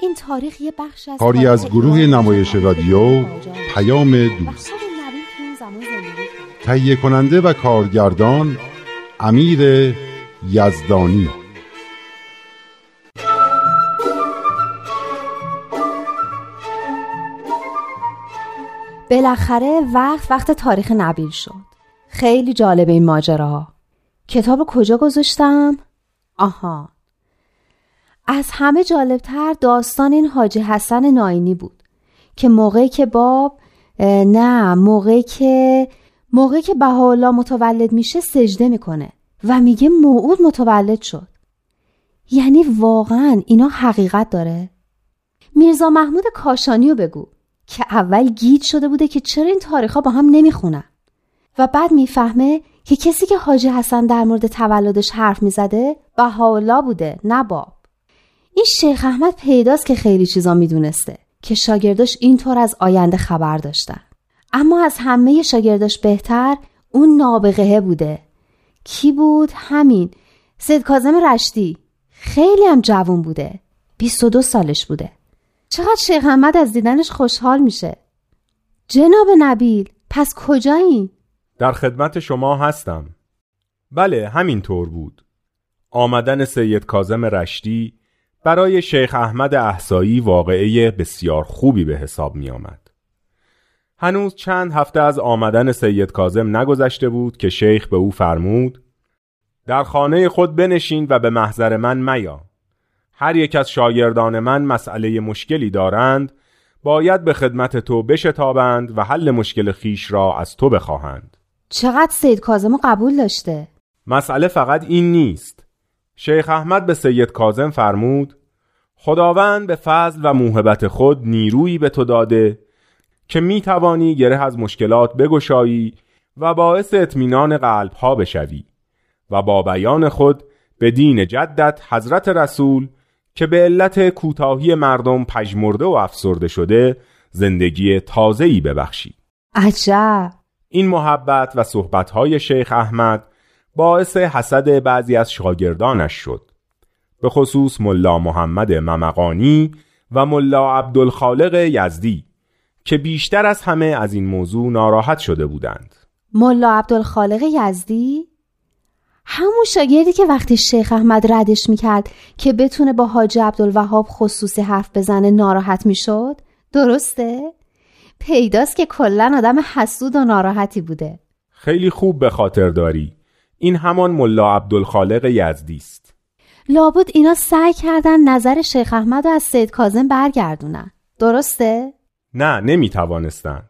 این تاریخ یه بخش از کاری از گروه نمایش رادیو پیام دوست. تهیه کننده و کارگردان امیر یزدانی. بالاخره وقت وقت تاریخ نبیل شد. خیلی جالب این ماجراها. کتاب کجا گذاشتم؟ آها. از همه جالبتر داستان این حاجی حسن ناینی بود که موقعی که باب نه موقعی که موقعی که بهاءالله متولد میشه سجده می‌کنه و میگه موعود متولد شد. یعنی واقعا اینا حقیقت داره؟ میرزا محمود کاشانی رو بگو که اول گیج شده بوده که چرا این تاریخ با هم نمی‌خونن. و بعد می‌فهمه که کسی که حاجی حسن در مورد تولدش حرف می‌زده بهاءالله بوده نه باب. این شیخ احمد پیداست که خیلی چیزا می‌دونسته که شاگرداش اینطور از آینده خبر داشتن. اما از همه شاگرداش بهتر اون نابغه بوده. کی بود؟ همین. سید کازم رشتی. خیلی هم جوون بوده. 22 سالش بوده. چقدر شیخ احمد از دیدنش خوشحال میشه. جناب نبیل پس کجایی؟ در خدمت شما هستم. بله همین طور بود. آمدن سید کازم رشتی برای شیخ احمد احسایی واقعه بسیار خوبی به حساب می آمد. هنوز چند هفته از آمدن سید کازم نگذشته بود که شیخ به او فرمود در خانه خود بنشین و به محضر من میا هر یک از شاگردان من مسئله مشکلی دارند باید به خدمت تو بشتابند و حل مشکل خیش را از تو بخواهند چقدر سید کازم قبول داشته؟ مسئله فقط این نیست شیخ احمد به سید کازم فرمود خداوند به فضل و موهبت خود نیرویی به تو داده که می توانی گره از مشکلات بگشایی و باعث اطمینان قلب ها بشوی و با بیان خود به دین جدت حضرت رسول که به علت کوتاهی مردم پژمرده و افسرده شده زندگی تازه‌ای ببخشی. عجب! این محبت و صحبتهای شیخ احمد باعث حسد بعضی از شاگردانش شد. به خصوص ملا محمد ممقانی و ملا عبدالخالق یزدی که بیشتر از همه از این موضوع ناراحت شده بودند. ملا عبدالخالق یزدی؟ همون شاگردی که وقتی شیخ احمد ردش می‌کرد که بتونه با حاج عبدالوهاب خصوصی حرف بزنه ناراحت می‌شد؟ درسته؟ پیداست که کلا آدم حسود و ناراحتی بوده. خیلی خوب به خاطر داری. این همان ملا عبدالخالق یزدی است. لابد اینا سعی کردن نظر شیخ احمد رو از سید کازم برگردونن. درسته؟ نه نمی توانستند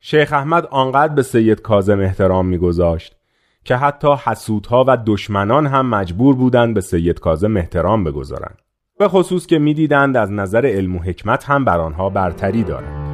شیخ احمد آنقدر به سید کازم احترام میگذاشت که حتی حسودها و دشمنان هم مجبور بودند به سید کازم احترام بگذارند. به خصوص که می‌دیدند از نظر علم و حکمت هم بر آنها برتری دارند.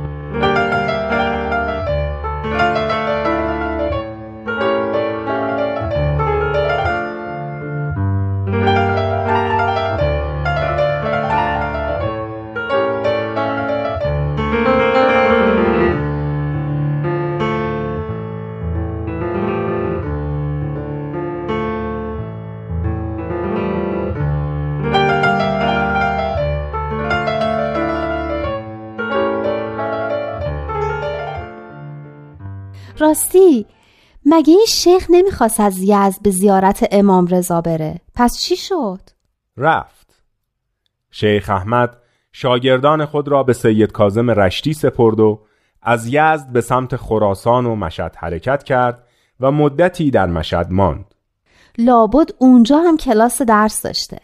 راستی مگه این شیخ نمی‌خواست از یزد به زیارت امام رضا بره؟ پس چی شد؟ رفت. شیخ احمد شاگردان خود را به سید کازم رشتی سپرد و از یزد به سمت خراسان و مشهد حرکت کرد و مدتی در مشهد ماند. لابد اونجا هم کلاس درس داشته.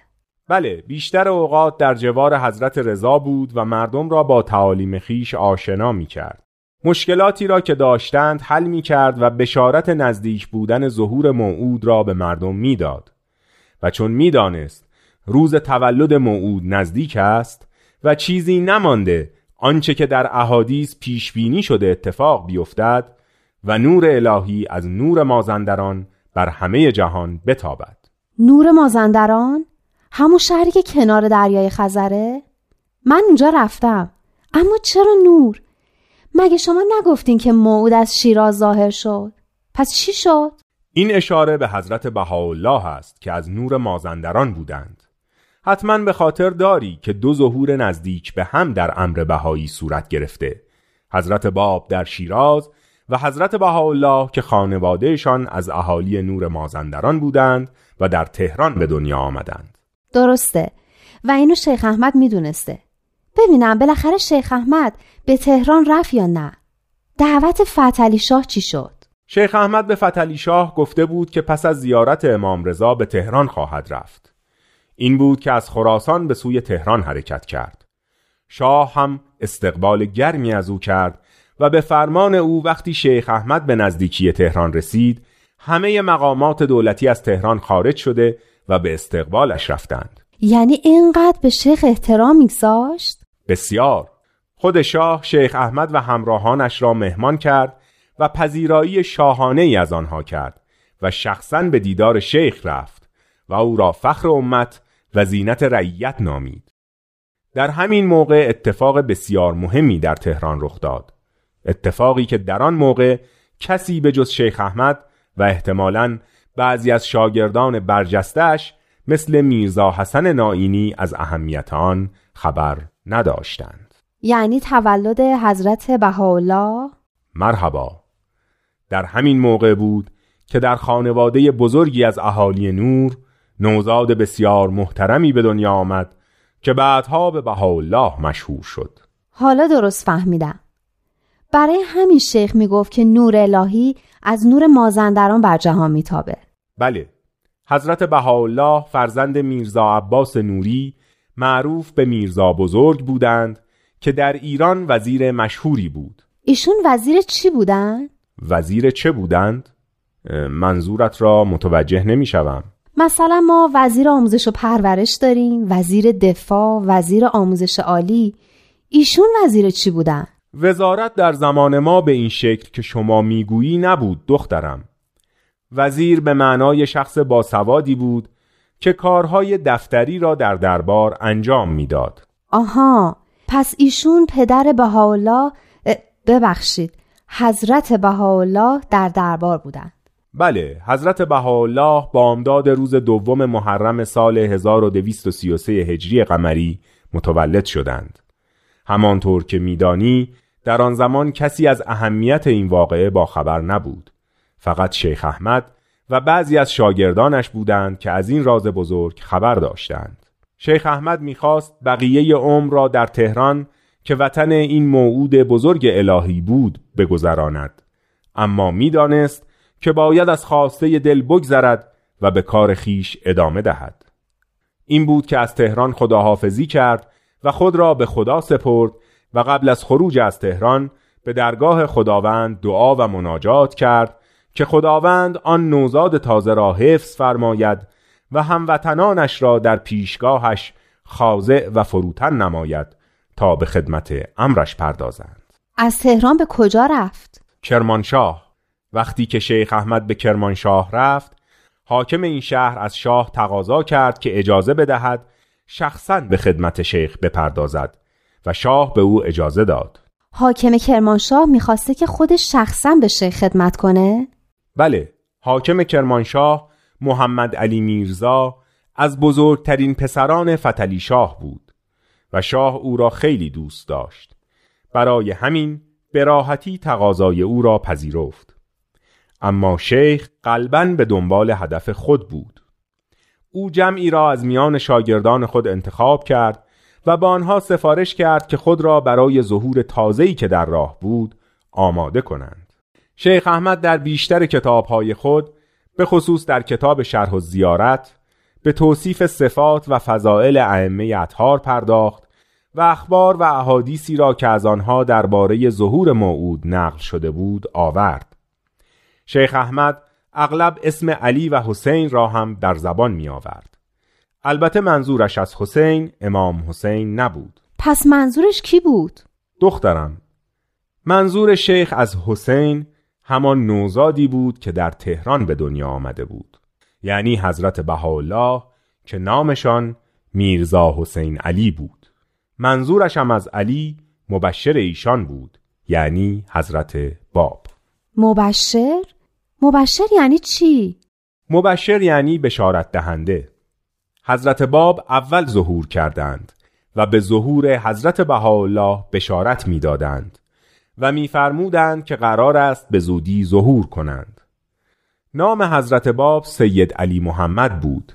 بله بیشتر اوقات در جوار حضرت رضا بود و مردم را با تعالیم خیش آشنا می کرد مشکلاتی را که داشتند حل می کرد و بشارت نزدیک بودن ظهور موعود را به مردم می‌داد. و چون می‌دانست روز تولد موعود نزدیک است و چیزی نمانده آنچه که در احادیث پیش بینی شده اتفاق بیفتد و نور الهی از نور مازندران بر همه جهان بتابد. نور مازندران؟ همون شهری که کنار دریای خزره؟ من اونجا رفتم. اما چرا نور؟ مگه شما نگفتین که موعود از شیراز ظاهر شد؟ پس چی شد؟ این اشاره به حضرت بهاءالله است که از نور مازندران بودند. حتما به خاطر داری که دو ظهور نزدیک به هم در امر بهایی صورت گرفته. حضرت باب در شیراز و حضرت بهاءالله که خانوادهشان از اهالی نور مازندران بودند و در تهران به دنیا آمدند. درسته. و اینو شیخ احمد می‌دونسته. ببینم بالاخره شیخ احمد به تهران رفت یا نه. دعوت فتلی شاه چی شد؟ شیخ احمد به فتلی شاه گفته بود که پس از زیارت امام رضا به تهران خواهد رفت. این بود که از خراسان به سوی تهران حرکت کرد. شاه هم استقبال گرمی از او کرد و به فرمان او وقتی شیخ احمد به نزدیکی تهران رسید همه مقامات دولتی از تهران خارج شده و به استقبالش رفتند. یعنی اینقدر به شیخ احترام میگذاشت؟ بسیار. خود شاه شیخ احمد و همراهانش را مهمان کرد و پذیرایی شاهانه ای از آنها کرد و شخصا به دیدار شیخ رفت و او را فخر امت و زینت رعیت نامید. در همین موقع اتفاق بسیار مهمی در تهران رخ داد. اتفاقی که در آن موقع کسی به جز شیخ احمد و احتمالاً بعضی از شاگردان برجستش مثل میرزا حسن نائینی از اهمیت آن خبر نداشتند. یعنی تولد حضرت بهاءالله؟ مرحبا. در همین موقع بود که در خانواده بزرگی از اهالی نور نوزاد بسیار محترمی به دنیا آمد که بعدها به بهاءالله مشهور شد. حالا درست فهمیدم. برای همین شیخ می‌گفت که نور الهی از نور مازندران بر جهان میتابه. بله. حضرت بهاءالله فرزند میرزا عباس نوری معروف به میرزا بزرگ بودند که در ایران وزیر مشهوری بود ایشون وزیر چی بودن؟ وزیر چه بودند؟ منظورت را متوجه نمی‌شوم. مثلا ما وزیر آموزش و پرورش داریم وزیر دفاع وزیر آموزش عالی ایشون وزیر چی بودن؟ وزارت در زمان ما به این شکل که شما می‌گویی نبود دخترم وزیر به معنای شخص باسوادی بود که کارهای دفتری را در دربار انجام می‌داد. آها پس ایشون پدر بهاءالله ببخشید حضرت بهاءالله در دربار بودند. بله حضرت بهاءالله بامداد روز دوم محرم سال 1233 هجری قمری متولد شدند. همانطور که میدانی در آن زمان کسی از اهمیت این واقعه با خبر نبود. فقط شیخ احمد و بعضی از شاگردانش بودند که از این راز بزرگ خبر داشتند. شیخ احمد می‌خواست بقیه عمر را در تهران که وطن این موعود بزرگ الهی بود بگذراند. اما می‌دانست که باید از خواسته دل بگذرد و به کار خیش ادامه دهد. این بود که از تهران خداحافظی کرد و خود را به خدا سپرد و قبل از خروج از تهران به درگاه خداوند دعا و مناجات کرد که خداوند آن نوزاد تازه را حفظ فرماید و هموطنانش را در پیشگاهش خاضع و فروتن نماید تا به خدمت امرش پردازند از تهران به کجا رفت؟ کرمانشاه وقتی که شیخ احمد به کرمانشاه رفت حاکم این شهر از شاه تقاضا کرد که اجازه بدهد شخصا به خدمت شیخ بپردازد و شاه به او اجازه داد حاکم کرمانشاه می‌خواسته که خودش شخصا به شیخ خدمت کنه؟ بله حاکم کرمانشاه محمد علی میرزا از بزرگترین پسران فتلی شاه بود و شاه او را خیلی دوست داشت. برای همین به راحتی تقاضای او را پذیرفت. اما شیخ قلبا به دنبال هدف خود بود. او جمعی را از میان شاگردان خود انتخاب کرد و به آنها سفارش کرد که خود را برای ظهور تازه‌ای که در راه بود آماده کنند. شیخ احمد در بیشتر کتابهای خود به خصوص در کتاب شرح و زیارت به توصیف صفات و فضائل ائمه اطهار پرداخت و اخبار و احادیثی را که از آنها درباره ظهور موعود نقل شده بود آورد. شیخ احمد اغلب اسم علی و حسین را هم در زبان می آورد البته منظورش از حسین امام حسین نبود. پس منظورش کی بود؟ دخترم منظور شیخ از حسین همان نوزادی بود که در تهران به دنیا آمده بود. یعنی حضرت بهاءالله که نامشان میرزا حسین علی بود. منظورش هم از علی مبشر ایشان بود یعنی حضرت باب. مبشر؟ مبشر یعنی چی؟ مبشر یعنی بشارت دهنده. حضرت باب اول ظهور کردند و به ظهور حضرت بهاءالله بشارت می‌دادند. و میفرمودند که قرار است به زودی ظهور کنند. نام حضرت باب سید علی محمد بود.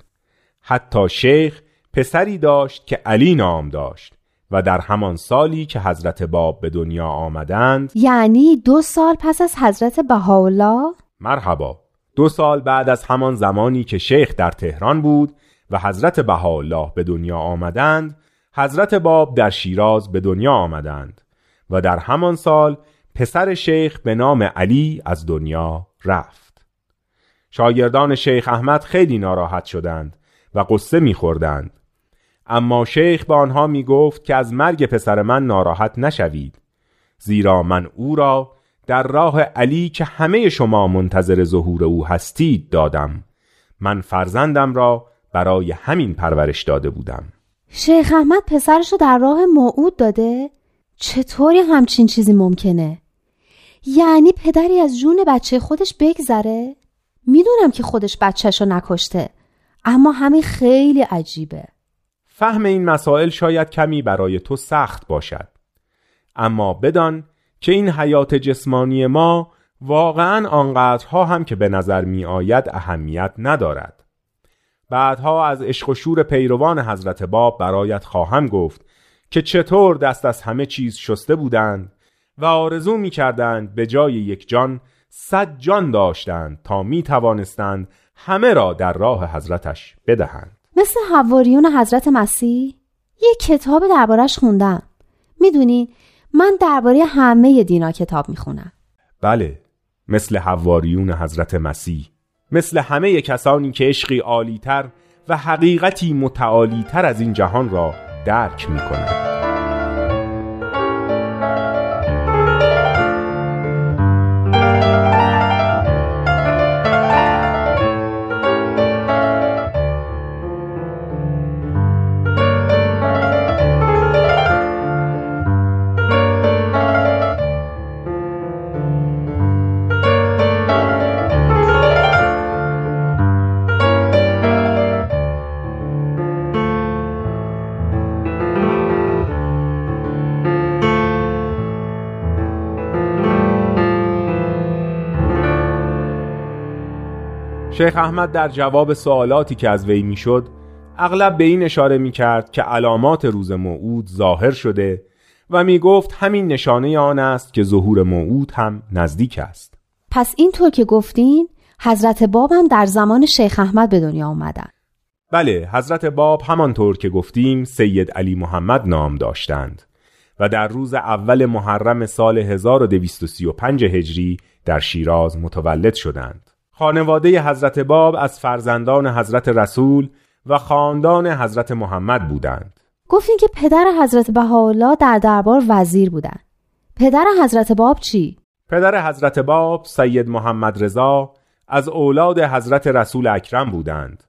حتی شیخ پسری داشت که علی نام داشت و در همان سالی که حضرت باب به دنیا آمدند یعنی دو سال پس از حضرت بهاءالله؟ مرحبا. دو سال بعد از همان زمانی که شیخ در تهران بود و حضرت بهاءالله به دنیا آمدند حضرت باب در شیراز به دنیا آمدند. و در همان سال پسر شیخ به نام علی از دنیا رفت. شاگردان شیخ احمد خیلی ناراحت شدند و قصه میخوردند. اما شیخ به آنها می گفت که از مرگ پسر من ناراحت نشوید زیرا من او را در راه علی که همه شما منتظر ظهور او هستید دادم. من فرزندم را برای همین پرورش داده بودم. شیخ احمد پسرش رو در راه موعود داده؟ چطوری همچین چیزی ممکنه؟ یعنی پدری از جون بچه خودش بگذره؟ می‌دونم که خودش بچهش رو نکشته اما همین خیلی عجیبه فهم این مسائل شاید کمی برای تو سخت باشد اما بدان که این حیات جسمانی ما واقعا آنقدرها هم که به نظر می آید اهمیت ندارد بعدها از عشق و شور پیروان حضرت باب برایت خواهم گفت که چطور دست از همه چیز شسته بودند و آرزو می کردند به جای یک جان صد جان داشتند تا می توانستند همه را در راه حضرتش بدهند. مثل حواریون حضرت مسیح یه کتاب دربارش خوندم. می‌دونی من درباره همه دینا کتاب می‌خونم. بله مثل حواریون حضرت مسیح. مثل همه کسانی که عشقی عالیتر و حقیقتی متعالیتر از این جهان را درک می‌کنند شیخ احمد در جواب سوالاتی که از وی می‌شد اغلب به این اشاره می کرد که علامات روز موعود ظاهر شده و می گفت همین نشانه آن است که ظهور موعود هم نزدیک است. پس اینطور که گفتین حضرت باب هم در زمان شیخ احمد به دنیا آمدن. بله حضرت باب همانطور که گفتیم سید علی محمد نام داشتند و در روز اول محرم سال 1235 هجری در شیراز متولد شدند. خانواده حضرت باب از فرزندان حضرت رسول و خاندان حضرت محمد بودند. گفتین که پدر حضرت بهاءالله در دربار وزیر بودند. پدر حضرت باب چی؟ پدر حضرت باب سید محمد رضا از اولاد حضرت رسول اکرم بودند.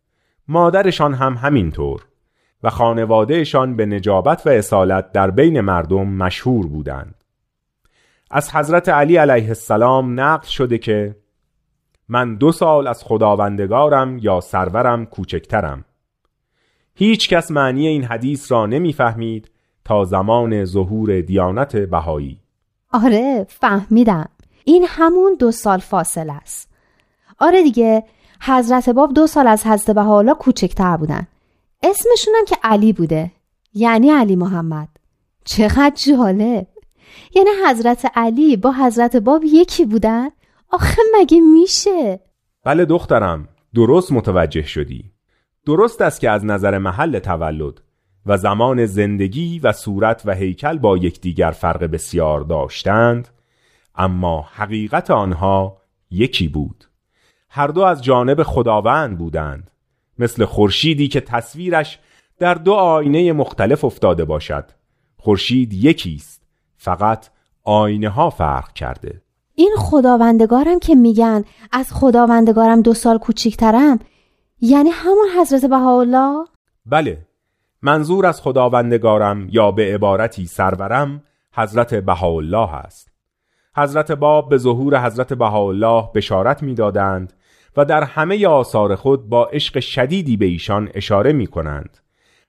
مادرشان هم همینطور و خانوادهشان به نجابت و اصالت در بین مردم مشهور بودند. از حضرت علی علیه السلام نقل شده که من دو سال از خداوندگارم یا سرورم کوچکترم. هیچ کس معنی این حدیث را نمی‌فهمید تا زمان ظهور دیانت بهایی. آره فهمیدم. این همون دو سال فاصله است. آره دیگه حضرت باب دو سال از حضرت بهاءالله کوچکتر بودن. اسمشون هم که علی بوده یعنی علی محمد. چقدر جالب. یعنی حضرت علی با حضرت باب یکی بودن؟ آخه مگه میشه؟ بله دخترم درست متوجه شدی. درست است که از نظر محل تولد و زمان زندگی و صورت و هیکل با یکدیگر فرق بسیار داشتند اما حقیقت آنها یکی بود. هر دو از جانب خداوند بودند مثل خورشیدی که تصویرش در دو آینه مختلف افتاده باشد. خورشید یکی است فقط آینه ها فرق کرده. این خداوندگارم که میگن از خداوندگارم دو سال کوچیکترم یعنی همون حضرت بهاءالله؟ بله منظور از خداوندگارم یا به عبارتی سرورم حضرت بهاءالله است. حضرت باب به ظهور حضرت بهاءالله بشارت می‌دادند و در همه آثار خود با عشق شدیدی به ایشان اشاره می کنند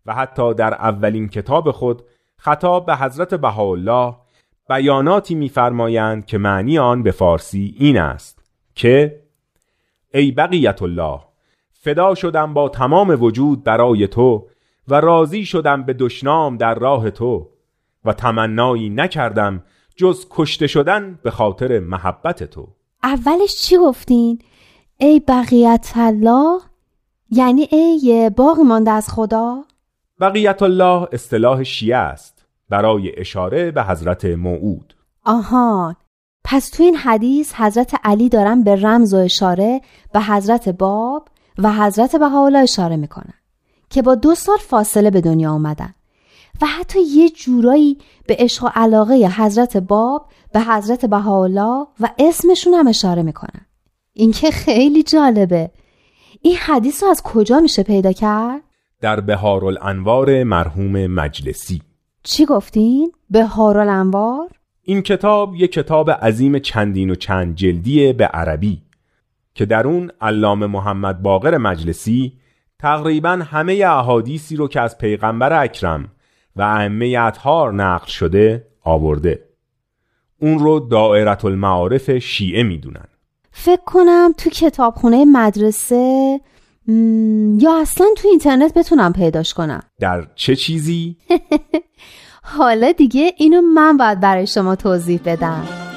و حتی در اولین کتاب خود خطاب به حضرت بهاءالله بیاناتی میفرمایند که معنی آن به فارسی این است که ای بقیت الله فدا شدم با تمام وجود برای تو و راضی شدم به دشنام در راه تو و تمنایی نکردم جز کشته شدن به خاطر محبت تو اولش چی گفتین؟ ای بقیت الله یعنی ای باقی مانده از خدا؟ بقیت الله اصطلاح شیعه است برای اشاره به حضرت موعود. آهان پس تو این حدیث حضرت علی دارن به رمز و اشاره به حضرت باب و حضرت بهاءالله اشاره می‌کنن که با دو سال فاصله به دنیا آمدن و حتی یه جورایی به عشق و علاقه حضرت باب به حضرت بهاءالله و اسمشون هم اشاره می‌کنن. این که خیلی جالبه. این حدیث رو از کجا میشه پیدا کرد؟ در بهارالانوار مرحوم مجلسی. چی گفتین؟ بهارالانوار؟ این کتاب یک کتاب عظیم چندین و چند جلدیه به عربی که در اون علامه محمد باقر مجلسی تقریبا همه احادیثی رو که از پیغمبر اکرم و ائمه اطهار نقل شده آورده اون رو دائرت المعارف شیعه می‌دونن فکر کنم تو کتابخونه مدرسه یا اصلا تو اینترنت بتونم پیداش کنم در چه چیزی؟ حالا دیگه اینو من باید برای شما توضیح بدم